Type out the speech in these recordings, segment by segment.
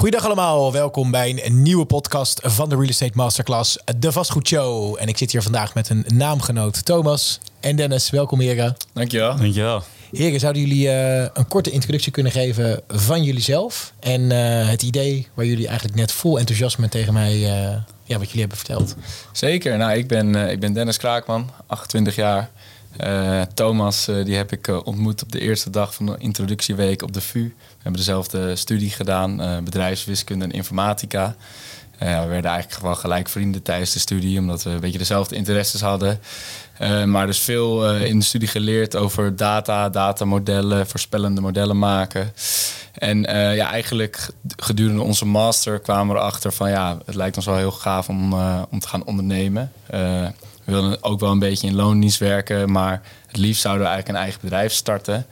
Goedendag allemaal, welkom bij een nieuwe podcast van de Real Estate Masterclass, de Vastgoed Show. En ik zit hier vandaag met een naamgenoot Thomas en Dennis. Welkom heren. Dankjewel. Dankjewel. Heren, zouden jullie uh, een korte introductie kunnen geven van jullie zelf en uh, het idee waar jullie eigenlijk net vol enthousiasme tegen mij, uh, ja, wat jullie hebben verteld? Zeker, nou ik ben, ik ben Dennis Kraakman, 28 jaar. Thomas, die heb ik ontmoet op de eerste dag van de introductieweek op de VU. We hebben dezelfde studie gedaan, bedrijfswiskunde en informatica. we werden eigenlijk wel gelijk vrienden tijdens de studie, omdat we een beetje dezelfde interesses hadden. Maar dus veel in de studie geleerd over data, datamodellen, voorspellende modellen maken. En ja, eigenlijk gedurende onze master kwamen we erachter van ja, het lijkt ons wel heel gaaf om, om te gaan ondernemen. We wilden ook wel een beetje in loondienst werken, maar het liefst zouden we eigenlijk een eigen bedrijf starten.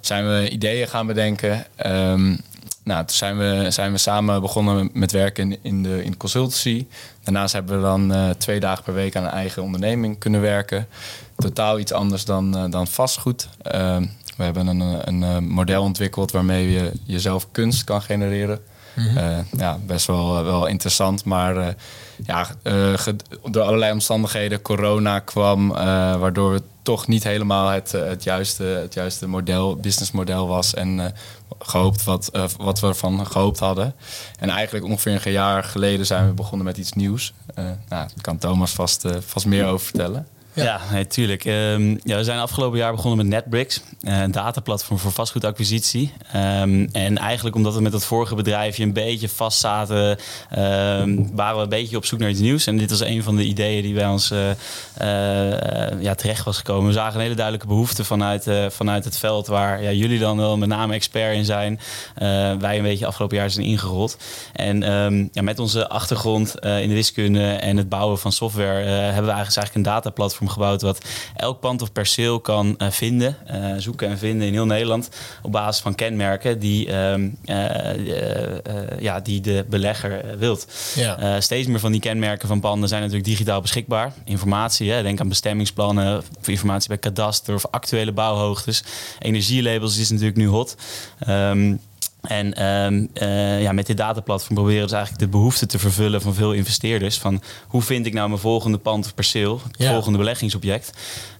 Zijn we ideeën gaan bedenken. Um, nou, toen zijn we, zijn we samen begonnen met werken in de, in consultancy. Daarnaast hebben we dan uh, twee dagen per week aan een eigen onderneming kunnen werken. Totaal iets anders dan, uh, dan vastgoed. Uh, we hebben een, een model ontwikkeld waarmee je jezelf kunst kan genereren. Mm -hmm. ja, best wel, wel interessant, maar ja, door allerlei omstandigheden, corona kwam, waardoor we toch niet helemaal het, het, juiste, het juiste model, businessmodel was. En gehoopt wat, wat we ervan gehoopt hadden. En eigenlijk ongeveer een jaar geleden zijn we begonnen met iets nieuws. Nou, daar kan Thomas vast, vast meer over vertellen. Ja, ja tuurlijk. Um, ja, we zijn afgelopen jaar begonnen met NetBricks, een dataplatform voor vastgoedacquisitie. Um, en eigenlijk omdat we met dat vorige bedrijfje een beetje vast zaten, um, waren we een beetje op zoek naar iets nieuws. En dit was een van de ideeën die bij ons uh, uh, ja, terecht was gekomen. We zagen een hele duidelijke behoefte vanuit, vanuit het veld waar ja, jullie dan wel met name expert in zijn. wij een beetje afgelopen jaar zijn ingerold. En ja, met onze achtergrond in de wiskunde en het bouwen van software hebben we eigenlijk een dataplatform gebouwd wat elk pand of perceel kan uh, vinden, uh, zoeken en vinden in heel Nederland op basis van kenmerken die, uh, ja, die de belegger wilt. Ja. steeds meer van die kenmerken van panden zijn natuurlijk digitaal beschikbaar. Informatie, hè, denk aan bestemmingsplannen, of informatie bij kadaster of actuele bouwhoogtes. Energielabels is natuurlijk nu hot. Um, en um, uh, ja, met dit dataplatform proberen ze eigenlijk de behoefte te vervullen van veel investeerders. Van hoe vind ik nou mijn volgende pand of perceel, het ja. volgende beleggingsobject.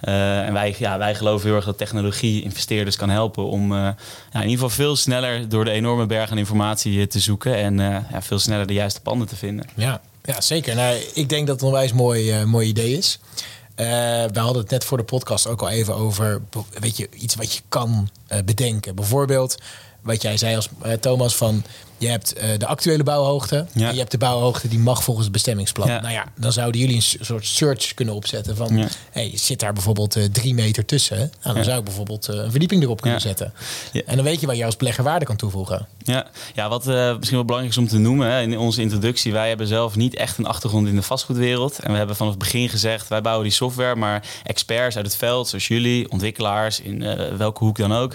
Uh, en wij, ja, wij geloven heel erg dat technologie investeerders kan helpen om uh, ja, in ieder geval veel sneller door de enorme berg aan informatie te zoeken. En ja, veel sneller de juiste panden te vinden. Ja, ja zeker. Nou, ik denk dat het een onwijs mooi, mooi idee is. we hadden het net voor de podcast ook al even over weet je, iets wat je kan bedenken. Bijvoorbeeld wat jij zei als uh, Thomas van je hebt uh, de actuele bouwhoogte ja. en je hebt de bouwhoogte die mag volgens het bestemmingsplan. Ja. Nou ja, dan zouden jullie een soort search kunnen opzetten van ja. hey, zit daar bijvoorbeeld uh, drie meter tussen? Nou, dan zou ik bijvoorbeeld uh, een verdieping erop kunnen zetten. En dan weet je waar je als belegger waarde kan toevoegen. Ja, ja wat misschien wel belangrijk is om te noemen hè, in onze introductie, wij hebben zelf niet echt een achtergrond in de vastgoedwereld. En we hebben vanaf het begin gezegd, wij bouwen die software, maar experts uit het veld, zoals jullie, ontwikkelaars in welke hoek dan ook,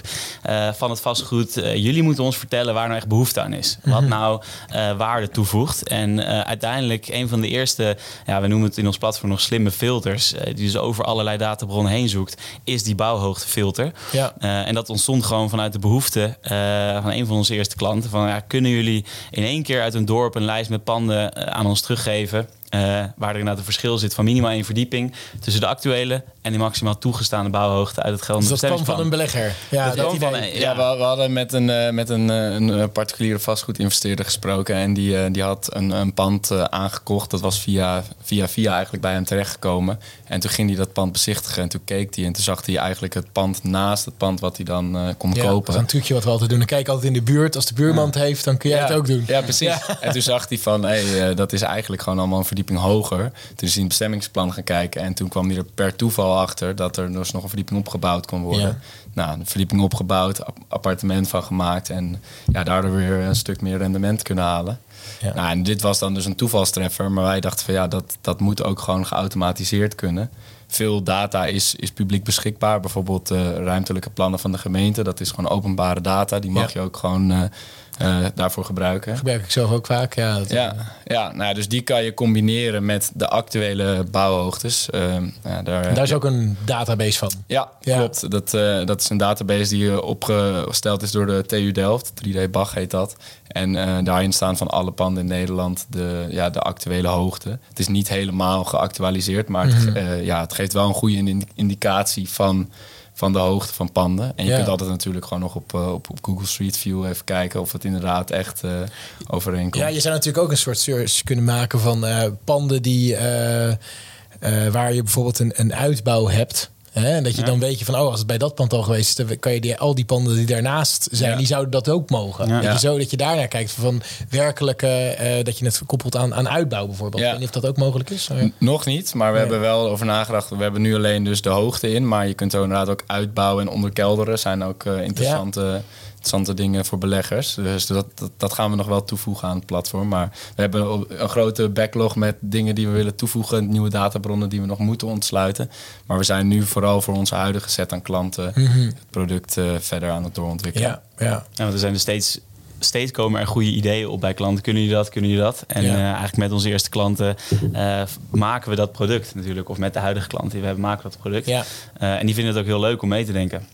van het vastgoed, jullie moeten ons vertellen waar nou echt behoefte aan is. Wat mhm. nou uh, waarde toevoegt. En uh, uiteindelijk een van de eerste, ja, we noemen het in ons platform nog slimme filters, uh, die dus over allerlei databronnen heen zoekt, is die bouwhoogtefilter. Ja. en dat ontstond gewoon vanuit de behoefte van een van onze eerste klanten. Van ja, kunnen jullie in één keer uit een dorp een lijst met panden aan ons teruggeven? Uh, waar er inderdaad een verschil zit van minimaal één verdieping tussen de actuele en die maximaal toegestaande bouwhoogte uit het geldende dus dat kwam van een belegger. Ja, dat van, ja. ja we, we, hadden met een, uh, met een, uh, een particuliere vastgoedinvesteerder gesproken en die, die had een, een pand aangekocht. Dat was via, via via eigenlijk bij hem terechtgekomen. En toen ging hij dat pand bezichtigen en toen keek hij en toen zag hij eigenlijk het pand naast het pand wat hij dan kon ja, kopen. Dat is een trucje wat we altijd doen. Dan kijk altijd in de buurt. Als de buurman het heeft, dan kun jij het ook doen. Ja, precies. En toen zag hij van, hey, dat is eigenlijk gewoon allemaal een verdieping hoger. Toen is hij in het bestemmingsplan gaan kijken. En toen kwam hij er per toeval achter dat er dus nog een verdieping opgebouwd kon worden. Ja. Nou, een verdieping opgebouwd, appartement van gemaakt. En ja, daardoor weer een stuk meer rendement kunnen halen. Ja. Nou, en dit was dan dus een toevalstreffer. Maar wij dachten van ja, dat, dat moet ook gewoon geautomatiseerd kunnen. Veel data is, is publiek beschikbaar. Bijvoorbeeld uh, ruimtelijke plannen van de gemeente. Dat is gewoon openbare data. Die mag je ook gewoon uh, uh, daarvoor gebruiken. Gebruik ik zelf ook vaak, ja. Dat ja, ja nou, dus die kan je combineren met de actuele bouwhoogtes. ja, daar, daar is ook een database van. Ja, ja. klopt. Dat, dat is een database die opgesteld is door de TU Delft. 3D Bach heet dat. En eh, daarin staan van alle panden in Nederland de, ja, de actuele hoogte. Het is niet helemaal geactualiseerd, maar het, Mhm. eh, ja, het geeft wel een goede indi- indicatie van, van de hoogte van panden. En je Ja. kunt altijd natuurlijk gewoon nog op, eh, op, op Google Street View even kijken of het inderdaad echt eh overeenkomt. Ja, je zou natuurlijk ook een soort search kunnen maken van eh, panden die, waar je bijvoorbeeld een, een uitbouw hebt. Hè? En dat je Ja. dan weet je van, oh, als het bij dat pand al geweest is, dan kan je die, al die panden die daarnaast zijn, Ja. die zouden dat ook mogen. Ja. Dat, Ja. je zo, dat je daarnaar kijkt van werkelijke, eh, dat je het koppelt aan, aan uitbouw bijvoorbeeld. Ja. Ik weet niet of dat ook mogelijk is. Maar- Nog niet, maar we Nee. hebben wel over nagedacht. We hebben nu alleen dus de hoogte in, maar je kunt er inderdaad ook uitbouwen en onderkelderen. Zijn ook eh, interessante, interessante dingen voor beleggers. Dus dat, dat, dat gaan we nog wel toevoegen aan het platform. Maar we hebben een grote backlog met dingen die we willen toevoegen. Nieuwe databronnen die we nog moeten ontsluiten. Maar we zijn nu vooral voor onze huidige set aan klanten het product eh, verder aan het doorontwikkelen. ja, ja. Ja, want er zijn er steeds, steeds komen er goede ideeën op bij klanten. Kunnen jullie dat, kunnen jullie dat? En Ja. eh, eigenlijk met onze eerste klanten eh, maken we dat product natuurlijk. Of met de huidige klanten die we hebben, maken we dat product. Ja. Eh, en die vinden het ook heel leuk om mee te denken.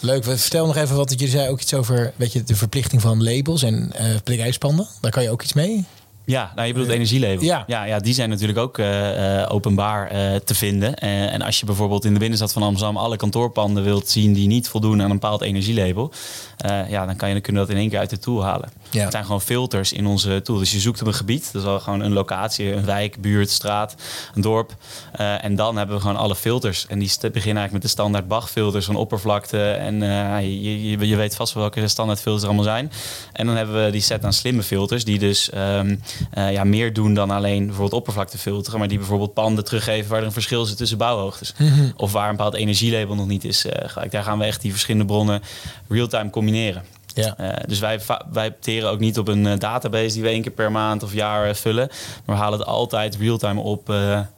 Leuk. Vertel nog even wat je zei ook iets over weet je, de verplichting van labels en bedrijfspanden. Daar kan je ook iets mee. Ja, nou, je bedoelt energielabels. Ja. Ja, ja, die zijn natuurlijk ook eh, eh, openbaar eh, te vinden. Eh, en als je bijvoorbeeld in de binnenstad van Amsterdam alle kantoorpanden wilt zien die niet voldoen aan een bepaald energielabel, eh, ja, dan kan je, kunnen we dat in één keer uit de tool halen. Ja. Het zijn gewoon filters in onze tool. Dus je zoekt op een gebied, dat is al gewoon een locatie, een wijk, buurt, straat, een dorp. Eh, en dan hebben we gewoon alle filters. En die beginnen eigenlijk met de standaard Bach-filters van oppervlakte. En eh, je, je, je weet vast wel welke standaard filters er allemaal zijn. En dan hebben we die set aan slimme filters, die dus ehm, eh, ja, meer doen dan alleen bijvoorbeeld oppervlakte filteren. Maar die bijvoorbeeld panden teruggeven waar er een verschil zit tussen bouwhoogtes. Of waar een bepaald energielabel nog niet is eh, gelijk. Daar gaan we echt die verschillende bronnen real-time combineren. Ja. Eh, dus wij, wij teren ook niet op een database die we één keer per maand of jaar vullen. Maar we halen het altijd real-time op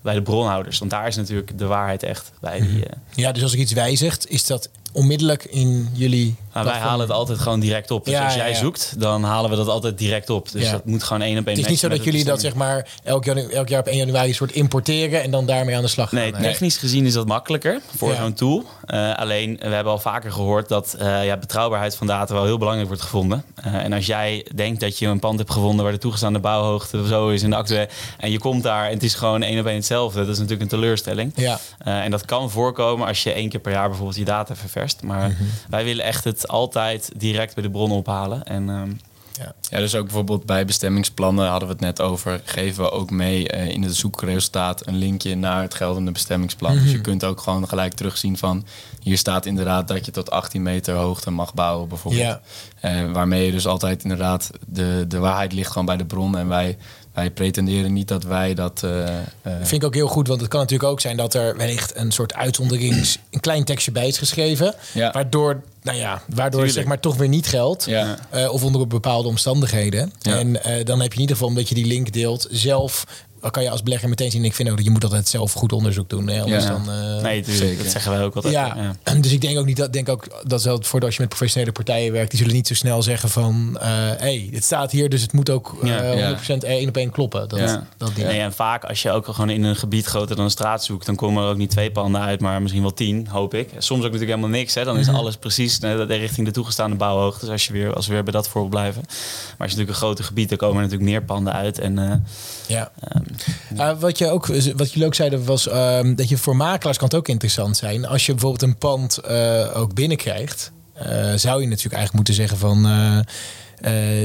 bij de bronhouders. Want daar is natuurlijk de waarheid echt bij die. eh, Ja, dus als ik iets wijzigt, is dat onmiddellijk in jullie. Nou, wij halen het altijd gewoon direct op. Dus Ja, als jij ja. zoekt, dan halen we dat altijd direct op. Dus dat moet gewoon één op één. Het is niet zo dat jullie dat zeg maar elk jaar, elk jaar op 1 januari soort importeren en dan daarmee aan de slag gaan. Nee, technisch gezien is dat makkelijker voor zo'n tool. Eh, alleen, we hebben al vaker gehoord dat eh, ja, betrouwbaarheid van data wel heel belangrijk wordt gevonden. Eh, en als jij denkt dat je een pand hebt gevonden waar de toegestaande bouwhoogte zo is in de actuele... en je komt daar en het is gewoon één op één hetzelfde, dat is natuurlijk een teleurstelling. Ja. En dat kan voorkomen als je één keer per jaar bijvoorbeeld je data ververst. Maar Mhm. wij willen echt het altijd direct bij de bron ophalen. En ehm, Ja. Ja, dus ook bijvoorbeeld bij bestemmingsplannen hadden we het net over. Geven we ook mee eh, in het zoekresultaat een linkje naar het geldende bestemmingsplan. Dus je kunt ook gewoon gelijk terugzien van hier staat inderdaad dat je tot 18 meter hoogte mag bouwen bijvoorbeeld. Ja. Eh, waarmee je dus altijd inderdaad de, de waarheid ligt gewoon bij de bron. En wij, wij pretenderen niet dat wij dat. eh, eh, Vind ik ook heel goed, want het kan natuurlijk ook zijn dat er wellicht een soort uitzonderings, een klein tekstje bij is geschreven, Ja. waardoor, nou ja, waardoor Tuurlijk. zeg maar toch weer niet geldt, Ja. Eh, of onder bepaalde omstandigheden. Ja. En eh, dan heb je in ieder geval, omdat je die link deelt, zelf dan kan je als belegger meteen zien. Ik vind ook dat je moet altijd zelf goed onderzoek doen. Hè? Anders Ja. dan, eh, nee, zeker. dat zeggen wij ook altijd. ja. dus ik denk ook niet dat denk ook dat zelfs voor als je met professionele partijen werkt, die zullen niet zo snel zeggen van hé, hey, dit staat hier, dus het moet ook eh Ja. 100% één op één kloppen. Dat, Ja. dat. Nee, en vaak als je ook gewoon in een gebied groter dan een straat zoekt, dan komen er ook niet twee panden uit, maar misschien wel tien, hoop ik. Soms ook natuurlijk helemaal niks. Hè. Dan is alles precies eh, richting de toegestaande bouwhoogte. Dus als, je weer, als we weer bij dat voorbeeld blijven. Maar als je natuurlijk een groter gebied, dan komen er natuurlijk meer panden uit. En eh, Ja. Uh, wat, je ook, wat jullie ook zeiden was ehm, dat je voor makelaars kan het ook interessant zijn. Als je bijvoorbeeld een pand eh, ook binnenkrijgt, eh, zou je natuurlijk eigenlijk moeten zeggen van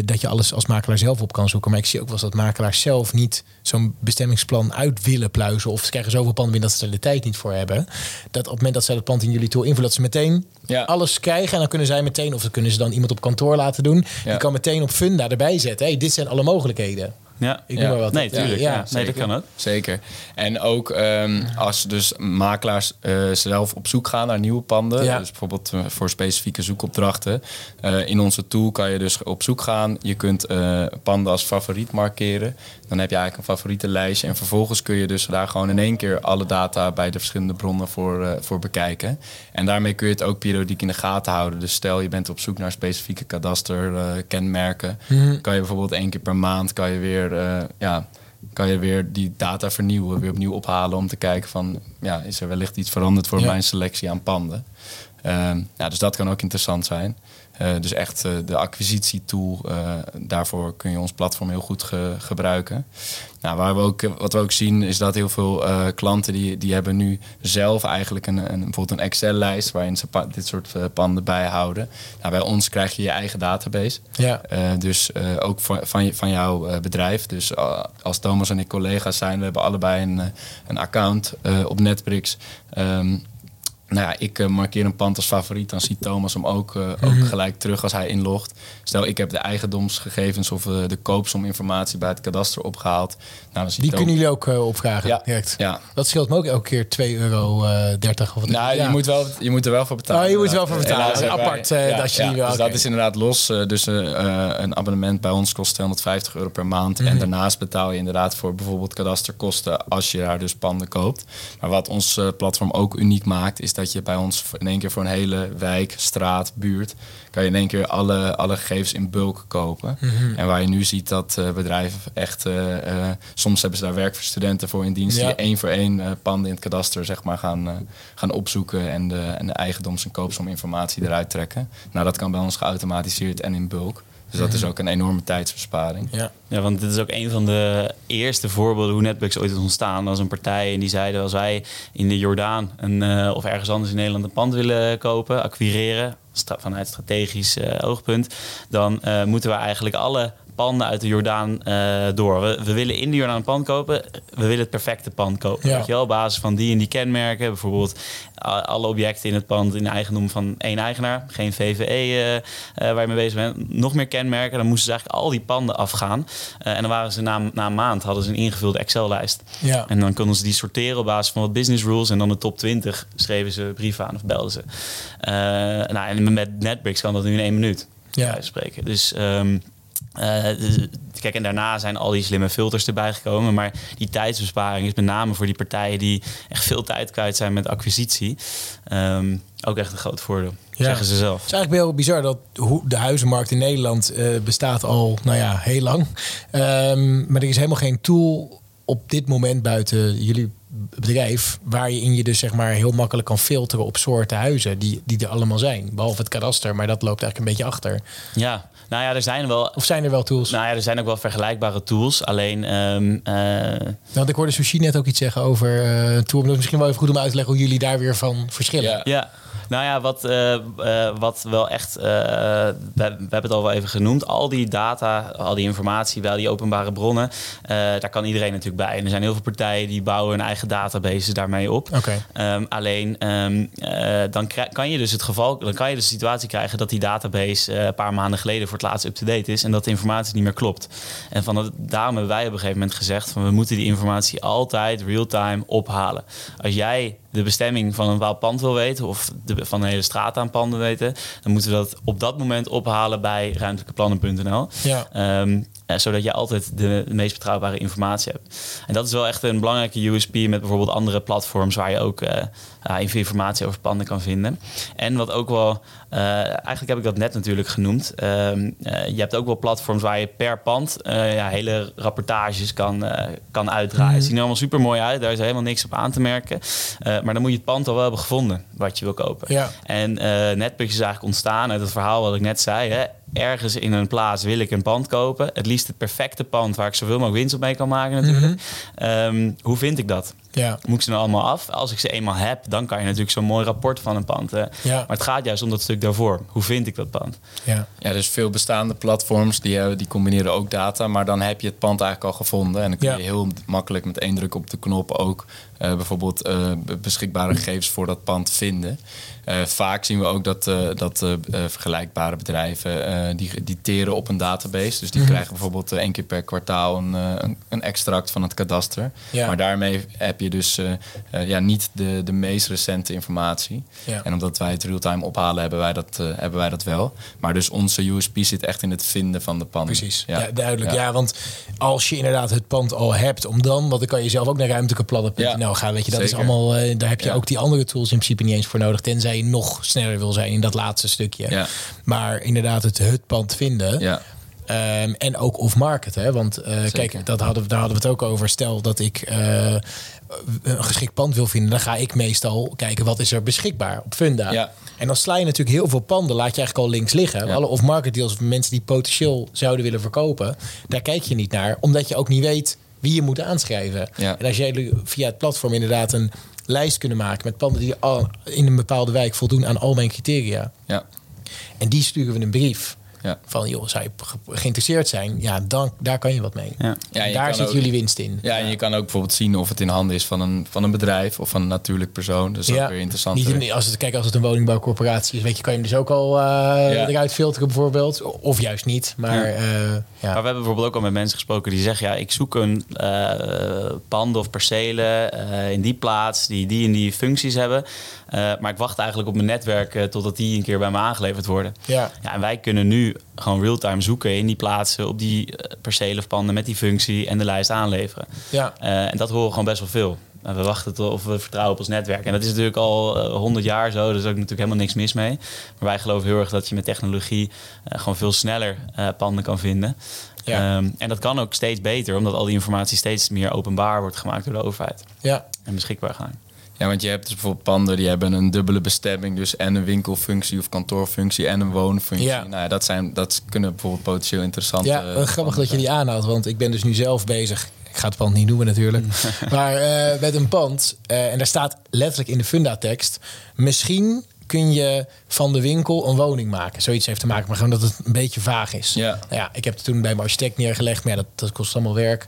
dat je alles als makelaar zelf op kan zoeken. Maar ik zie ook wel eens dat makelaars zelf niet zo'n bestemmingsplan uit willen pluizen. Of ze krijgen zoveel panden binnen dat ze er de tijd niet voor hebben. Dat op het moment dat zij het pand in jullie tool invullen, dat ze meteen Ja. alles krijgen. En dan kunnen zij meteen, of dan kunnen ze dan iemand op kantoor laten doen. Ja. Die kan meteen op Funda erbij zetten. Hey, dit zijn alle mogelijkheden. Ja. Ik noem maar wat. Nee, tuurlijk. Ja, nee, zeker. dat kan ook. Zeker. En ook ehm, als dus makelaars eh, zelf op zoek gaan naar nieuwe panden, Ja. dus bijvoorbeeld eh, voor specifieke zoekopdrachten, eh, in onze tool kan je dus op zoek gaan. Je kunt panden als favoriet markeren. Dan heb je eigenlijk een favoriete lijstje en vervolgens kun je dus daar gewoon in één keer alle data bij de verschillende bronnen voor, voor bekijken. En daarmee kun je het ook periodiek in de gaten houden. Dus stel je bent op zoek naar specifieke kadasterkenmerken, kan je bijvoorbeeld één keer per maand kan je weer eh, ja, kan je weer die data vernieuwen, weer opnieuw ophalen om te kijken van, ja, is er wellicht iets veranderd voor Ja. mijn selectie aan panden? Ehm, ja, dus dat kan ook interessant zijn. Uh, dus echt uh, de acquisitietool, uh, daarvoor kun je ons platform heel goed ge gebruiken. Nou, waar we ook, wat we ook zien is dat heel veel klanten die, die hebben nu zelf eigenlijk een, een, bijvoorbeeld een Excel-lijst waarin ze dit soort panden bijhouden. Nou, bij ons krijg je je eigen database. Ja. dus ook van, van, van jouw bedrijf. Dus als Thomas en ik collega's zijn, we hebben allebei een, een account op Netbricks. Um, nou ja, ik uh, markeer een pand als favoriet, dan ziet Thomas hem ook, uh, ook mhm. gelijk terug als hij inlogt. Stel, ik heb de eigendomsgegevens of uh, de koopsominformatie bij het kadaster opgehaald. Nou, dan Die kunnen jullie ook opvragen ja. direct. Ja. Dat scheelt me ook elke keer 2,30 euro. of nou, je, moet wel, je moet er wel voor betalen. Oh, je moet er wel voor betalen. apart ja, dat je ja, dus dat is inderdaad los. dus een abonnement bij ons kost 250 euro per maand. En mhm. daarnaast betaal je inderdaad voor bijvoorbeeld kadasterkosten als je daar dus panden koopt. Maar wat ons platform ook uniek maakt, is dat je bij ons in één keer voor een hele wijk, straat, buurt, kan je in één keer alle, alle gegevens in bulk kopen. Mhm. En waar je nu ziet dat uh, bedrijven echt, uh, uh, soms hebben ze daar werk voor studenten voor in dienst, die één voor één panden in het kadaster zeg maar gaan, gaan opzoeken en de, en de eigendoms- en koopsominformatie eruit trekken. Nou, dat kan bij ons geautomatiseerd en in bulk. Dus dat is ook een enorme tijdsbesparing. Ja. ja, want dit is ook een van de eerste voorbeelden hoe Netflix ooit is ontstaan. als een partij en die zeiden als wij in de Jordaan een, uh, of ergens anders in Nederland een pand willen kopen, acquireren, vanuit strategisch uh, oogpunt, dan uh, moeten we eigenlijk alle panden uit de Jordaan uh, door. We, we, willen in de Jordaan een pand kopen. We willen het perfecte pand kopen. Ja. Weet je wel, op basis van die en die kenmerken. Bijvoorbeeld alle objecten in het pand in eigendom van één eigenaar. Geen VVE uh, uh, waar je mee bezig bent. Nog meer kenmerken. Dan moesten ze eigenlijk al die panden afgaan. en dan waren ze na, na een maand hadden ze een ingevulde Excel-lijst. Ja. En dan konden ze die sorteren op basis van wat business rules. En dan de top 20 schreven ze brieven aan of belden ze. nou, en met Netbricks kan dat nu in één minuut. Ja. Spreken. Dus... Um, uh, kijk, en daarna zijn al die slimme filters erbij gekomen. Maar die tijdsbesparing is met name voor die partijen die echt veel tijd kwijt zijn met acquisitie. Um, ook echt een groot voordeel, zeggen ze zelf. Het is eigenlijk heel bizar dat de huizenmarkt in Nederland uh, bestaat al, nou ja, heel lang. Um, maar er is helemaal geen tool op dit moment buiten jullie bedrijf waar je in je dus zeg maar heel makkelijk kan filteren op soorten huizen die, die er allemaal zijn. Behalve het kadaster, maar dat loopt eigenlijk een beetje achter. Ja, nou ja, er zijn wel. Of zijn er wel tools? Nou ja, er zijn ook wel vergelijkbare tools. Alleen. Um, Want ik hoorde Sushi net ook iets zeggen over uh, tool. Dat is misschien wel even goed om uit te leggen hoe jullie daar weer van verschillen. Ja. ja. Nou ja, wat, uh, uh, wat wel echt, uh, we, we, hebben het al wel even genoemd. Al die data, al die informatie, wel die openbare bronnen, daar kan iedereen natuurlijk bij. En er zijn heel veel partijen die bouwen hun eigen databases daarmee op. Okay. Um, alleen um, dan kan je dus het geval, dan kan je de situatie krijgen dat die database een paar maanden geleden voor het laatst up-to-date is en dat de informatie niet meer klopt. En van het, daarom hebben wij op een gegeven moment gezegd van we moeten die informatie altijd real-time ophalen. Als jij de bestemming van een bepaald pand wil weten of de, van een hele straat aan panden weten, dan moeten we dat op dat moment ophalen bij ruimtelijkeplannen.nl. Ja. Ehm, eh, zodat je altijd de, meest betrouwbare informatie hebt. En dat is wel echt een belangrijke USP met bijvoorbeeld andere platforms waar je ook uh, informatie over panden kan vinden. En wat ook wel, uh, eigenlijk heb ik dat net natuurlijk genoemd. Ehm, je hebt ook wel platforms waar je per pand ja, hele rapportages kan, kan uitdraaien. Mm. Het ziet er allemaal super mooi uit, daar is helemaal niks op aan te merken. maar dan moet je het pand al wel hebben gevonden wat je wil kopen. Ja. En Netflix is eigenlijk ontstaan uit het verhaal wat ik net zei. Hè ergens in een plaats wil ik een pand kopen. Het liefst het perfecte pand waar ik zoveel mogelijk winst op mee kan maken natuurlijk. Mhm. Ehm, hoe vind ik dat? Ja. Moet ik ze nou allemaal af? Als ik ze eenmaal heb, dan kan je natuurlijk zo'n mooi rapport van een pand. Ja. Maar het gaat juist om dat stuk daarvoor. Hoe vind ik dat pand? Ja, ja dus veel bestaande platforms die, hebben, die combineren ook data. Maar dan heb je het pand eigenlijk al gevonden. En dan kun je heel makkelijk met één druk op de knop ook uh, bijvoorbeeld uh, beschikbare gegevens voor dat pand vinden. Uh, vaak zien we ook dat, dat vergelijkbare bedrijven die, die teren op een database. Dus die mhm. krijgen bijvoorbeeld één keer per kwartaal een, een, een, extract van het kadaster. Ja. Maar daarmee heb je dus ja, niet de, de meest recente informatie. Ja. En omdat wij het real-time ophalen, hebben wij, dat, hebben wij dat wel. Maar dus onze USP zit echt in het vinden van de panden. Precies, ja, ja duidelijk. Ja. want als je inderdaad het pand al hebt, om dan, want dan kan je zelf ook naar ruimtelijkeplannen.nl ja. gaan. Weet je, dat is allemaal, daar heb je ook die andere tools in principe niet eens voor nodig, tenzij nog sneller wil zijn in dat laatste stukje. Maar inderdaad, het, het pand vinden. Ja. Um, en ook off-market, hè? Want uh, kijk, dat hadden, daar hadden we het ook over. Stel dat ik uh, een geschikt pand wil vinden, dan ga ik meestal kijken wat is er beschikbaar op Funda. Ja. En dan sla je natuurlijk heel veel panden, laat je eigenlijk al links liggen. Ja. Alle off-market deals van mensen die potentieel zouden willen verkopen, daar kijk je niet naar, omdat je ook niet weet wie je moet aanschrijven. Ja. En als jij via het platform inderdaad een lijst kunnen maken met panden die al in een bepaalde wijk voldoen aan al mijn criteria. Ja. En die sturen we een brief. Ja. Van, joh, zou je ge- geïnteresseerd zijn? Ja, dan, daar kan je wat mee. Ja. Ja, En je daar zit ook- jullie winst in. Ja, en je kan ook bijvoorbeeld zien of het in handen is van een, van een bedrijf of van een natuurlijk persoon. Dus dat is ook weer interessant. Niet in- als het, kijk, als het een woningbouwcorporatie is, weet je, kan je hem dus ook al eh, eruit filteren bijvoorbeeld. Of juist niet. Maar Ja. eh, Maar we hebben bijvoorbeeld ook al met mensen gesproken die zeggen: ja, ik zoek een eh panden of percelen eh, in die plaats die die en die functies hebben. Eh, maar ik wacht eigenlijk op mijn netwerk totdat die een keer bij me aangeleverd worden. Ja. Ja, en wij kunnen nu gewoon real-time zoeken in die plaatsen op die eh, percelen of panden met die functie en de lijst aanleveren. Ja. Eh, en dat horen we gewoon best wel veel. En we wachten tot of we vertrouwen op ons netwerk. En dat is natuurlijk al eh, 100 jaar zo, dus er is ook natuurlijk helemaal niks mis mee. Maar wij geloven heel erg dat je met technologie gewoon veel sneller panden kan vinden. Ja. Ehm, en dat kan ook steeds beter, omdat al die informatie steeds meer openbaar wordt gemaakt door de overheid. ja. En beschikbaar gaan. Ja, want je hebt dus bijvoorbeeld panden die hebben een dubbele bestemming. Dus en een winkelfunctie of kantoorfunctie en een woonfunctie. Ja. Nou ja, dat, zijn, dat kunnen bijvoorbeeld potentieel interessante... Ja, grappig panden dat je die aanhaalt, want ik ben dus nu zelf bezig. Ik ga het pand niet noemen natuurlijk. maar eh, met een pand, eh, en daar staat letterlijk in de funda-tekst... misschien kun je van de winkel een woning maken. Zoiets heeft te maken, maar gewoon dat het een beetje vaag is. Ja. Nou ja, ik heb het toen bij mijn architect neergelegd, maar ja, dat, dat kost allemaal werk.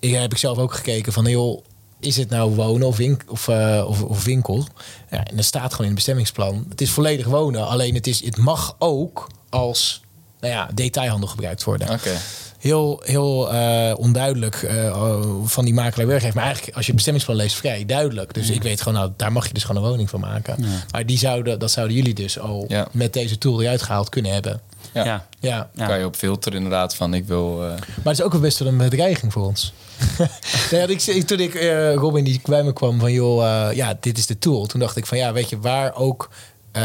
Ik heb ik zelf ook gekeken van, joh, is het nou wonen of, wink, of, eh, of, of winkel? Ja, en dat staat gewoon in het bestemmingsplan. Het is volledig wonen, alleen het, is, het mag ook als nou ja, detailhandel gebruikt worden. Oké. Heel, heel eh, onduidelijk eh, van die makelaar weergeeft. Maar eigenlijk, als je het bestemmingsplan leest, vrij duidelijk. Dus ik weet gewoon, nou, daar mag je dus gewoon een woning van maken. Maar die zouden, dat zouden jullie dus al met deze tool eruit gehaald kunnen hebben. Ja. Ja. Ja, Ja. Kan je op filteren inderdaad van ik wil... eh, maar het is ook wel best wel een bedreiging voor ons. nee, had ik, toen ik eh, Robin die bij me kwam van joh, eh, ja, dit is de tool. Toen dacht ik van ja, weet je waar ook eh,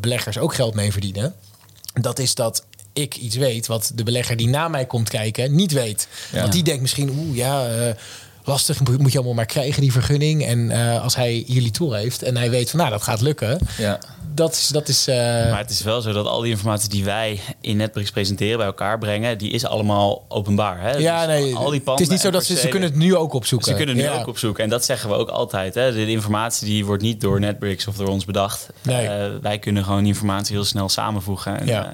beleggers ook geld mee verdienen? Dat is dat ik iets weet wat de belegger die na mij komt kijken niet weet. Ja. Want die denkt misschien, oeh ja, eh, lastig, moet moet je allemaal maar krijgen die vergunning. En eh, als hij jullie tool heeft en hij weet van nou dat gaat lukken, ja. Dat is, dat is eh, Maar het is wel zo dat al die informatie die wij in Netbricks presenteren bij elkaar brengen, die is allemaal openbaar. Hè? ja, Dus nee, al die het is niet zo dat ze, ze kunnen het nu ook opzoeken. Ze kunnen nu Ja. ook opzoeken. En dat zeggen we ook altijd. Hè? De informatie die wordt niet door Netbricks of door ons bedacht. Nee. Eh, wij kunnen gewoon die informatie heel snel samenvoegen. En, Ja. eh,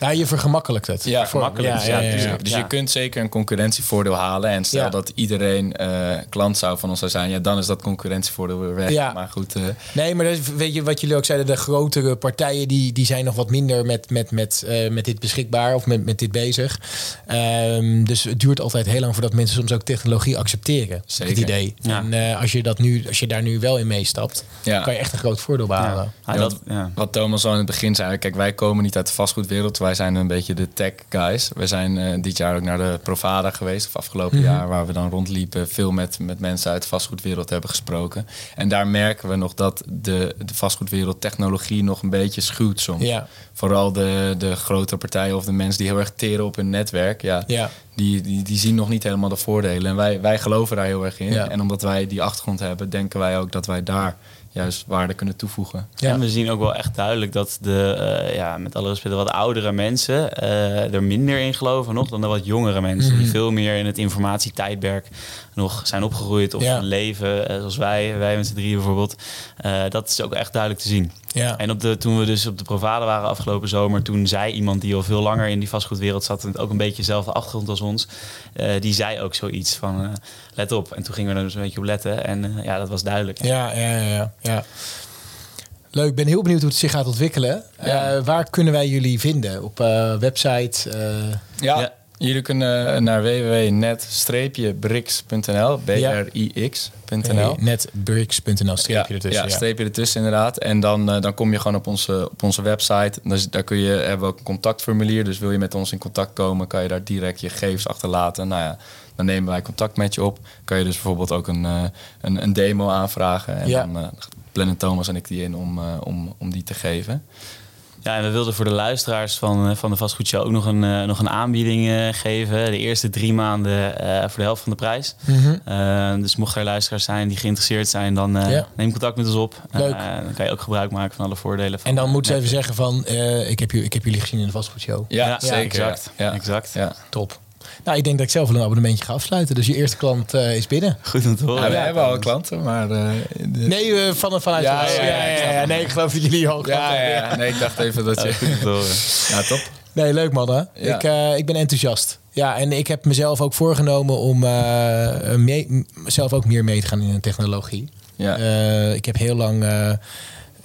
Ja, je vergemakkelijkt het. Ja, gemakkelijk. Ja, ja, ja, Dus, ja. dus Ja. je kunt zeker een concurrentievoordeel halen. En stel Ja. dat iedereen eh, klant zou van ons zou zijn, ja, dan is dat concurrentievoordeel weer weg. Ja. Maar goed, eh, Nee, maar dat is- weet je wat jullie ook zeiden, de grotere partijen die, die zijn nog wat minder met, met, met, eh, met dit beschikbaar of met, met dit bezig. Ehm, dus het duurt altijd heel lang voordat mensen soms ook technologie accepteren. Zeker. Het idee. Ja. En eh, als je dat nu, als je daar nu wel in meestapt, Ja. kan je echt een groot voordeel behalen. ah, Ja, dat, wat, ja. wat Thomas al in het begin zei, kijk, wij komen niet uit de vastgoedwereld. Wij zijn een beetje de tech guys. We zijn eh, dit jaar ook naar de Provada geweest, of afgelopen Mhm. jaar, waar we dan rondliepen, veel met, met mensen uit de vastgoedwereld hebben gesproken. En daar merken we nog dat de, de vastgoedwereld technologie nog een beetje schuwt soms. Ja. Vooral de, de grotere partijen of de mensen die heel erg teren op hun netwerk. Ja, Ja. Die, die, die zien nog niet helemaal de voordelen. En wij, wij geloven daar heel erg in. Ja. En omdat wij die achtergrond hebben, denken wij ook dat wij daar juist waarde kunnen toevoegen. Ja. En we zien ook wel echt duidelijk dat de, eh, ja, met alle respect, wat oudere mensen eh, er minder in geloven nog dan de wat jongere mensen. Die Mhm. veel meer in het informatietijdperk nog zijn opgegroeid of Ja. leven, eh, zoals wij, wij met z'n drieën bijvoorbeeld. Eh, dat is ook echt duidelijk te zien. Ja. En op de, toen we dus op de Provade waren afgelopen zomer, toen zei iemand die al veel langer in die vastgoedwereld zat en ook een beetje dezelfde achtergrond als ons, eh, die zei ook zoiets van eh, let op. En toen gingen we er dus een beetje op letten en eh, ja, dat was duidelijk. Ja, ja, ja, ja, ja. Leuk, ik ben heel benieuwd hoe het zich gaat ontwikkelen. Ja. Eh, waar kunnen wij jullie vinden? Op eh, website? eh, Ja, Ja. Jullie kunnen eh, naar www.net-brix.nl, B-R-I-X.nl. nee, netbricks.nl streepje ja, ertussen. ja, streepje ertussen inderdaad. En dan, eh, dan kom je gewoon op onze, op onze website. Dus daar kun je, hebben we ook een contactformulier. Dus wil je met ons in contact komen, kan je daar direct je gegevens achterlaten. Nou ja, dan nemen wij contact met je op. Kan je dus bijvoorbeeld ook een, eh, een, een demo aanvragen. En Ja. dan plannen Thomas en ik die in om, om, om die te geven. Ja, en we wilden voor de luisteraars van, eh, van de Vastgoedshow ook nog een, eh, nog een aanbieding eh, geven. De eerste drie maanden eh, voor de helft van de prijs. Mhm. Eh, dus mocht er luisteraars zijn die geïnteresseerd zijn, dan eh, Ja. neem contact met ons op. Eh, Leuk. dan kan je ook gebruik maken van alle voordelen. Van, En dan moeten ze even zeggen van, eh, ik, heb, ik heb jullie gezien in de vastgoedshow. Ja, Ja, zeker. exact. Ja. exact. Ja. Top. Nou, ik denk dat ik zelf wel een abonnementje ga afsluiten. Dus je eerste klant eh, is binnen. Goed om te horen. Ja, we Ja, hebben al klanten, maar... eh, de- Nee, eh, van, vanuit Ja, de- ja, ja. Nee, ik geloof dat jullie al ja, ja, ja. Nee, ik dacht even dat je... goed om te horen. Ja, top. Nee, leuk man. Hè? Ja. Ik, eh, ik ben enthousiast. Ja, en ik heb mezelf ook voorgenomen om eh, mee, zelf ook meer mee te gaan in de technologie. Ja. Eh, ik heb heel lang eh,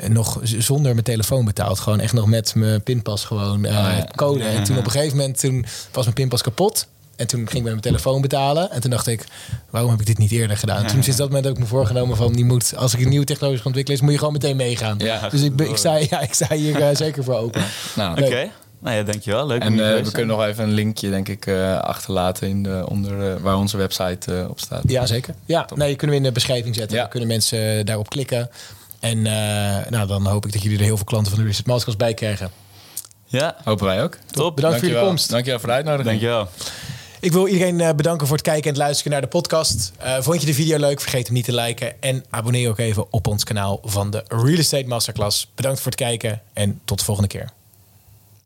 nog zonder mijn telefoon betaald. Gewoon echt nog met mijn pinpas gewoon eh, Ah, ja. code. En toen op een gegeven moment toen was mijn pinpas kapot. En toen ging ik met mijn telefoon betalen. En toen dacht ik, waarom heb ik dit niet eerder gedaan? En toen sinds dat moment ook me voorgenomen van, die moet, als ik een nieuwe technologie ga ontwikkelen, is, moet je gewoon meteen meegaan. Ja. dus ik, ik, sta, ja, ik sta hier eh, zeker voor open. Nou, Oké. Nou ja, dankjewel. Leuk En eh, we kunnen nog even een linkje, denk ik, eh, achterlaten in de, onder, waar onze website op staat. Ja, zeker. Ja, nee, kunnen we in de beschrijving zetten. Ja. Dan kunnen mensen daarop klikken. En eh, nou, dan hoop ik dat jullie er heel veel klanten van de Reset Masterclass bij krijgen. Ja, Hopen wij ook. top. Bedankt voor jullie Dankjewel. komst. Dankjewel voor de uitnodiging. Dankjewel. Ik wil iedereen eh, bedanken voor het kijken en het luisteren naar de podcast. Eh, vond je de video leuk? Vergeet hem niet te liken. En abonneer ook even op ons kanaal van de Real Estate Masterclass. Bedankt voor het kijken en tot de volgende keer.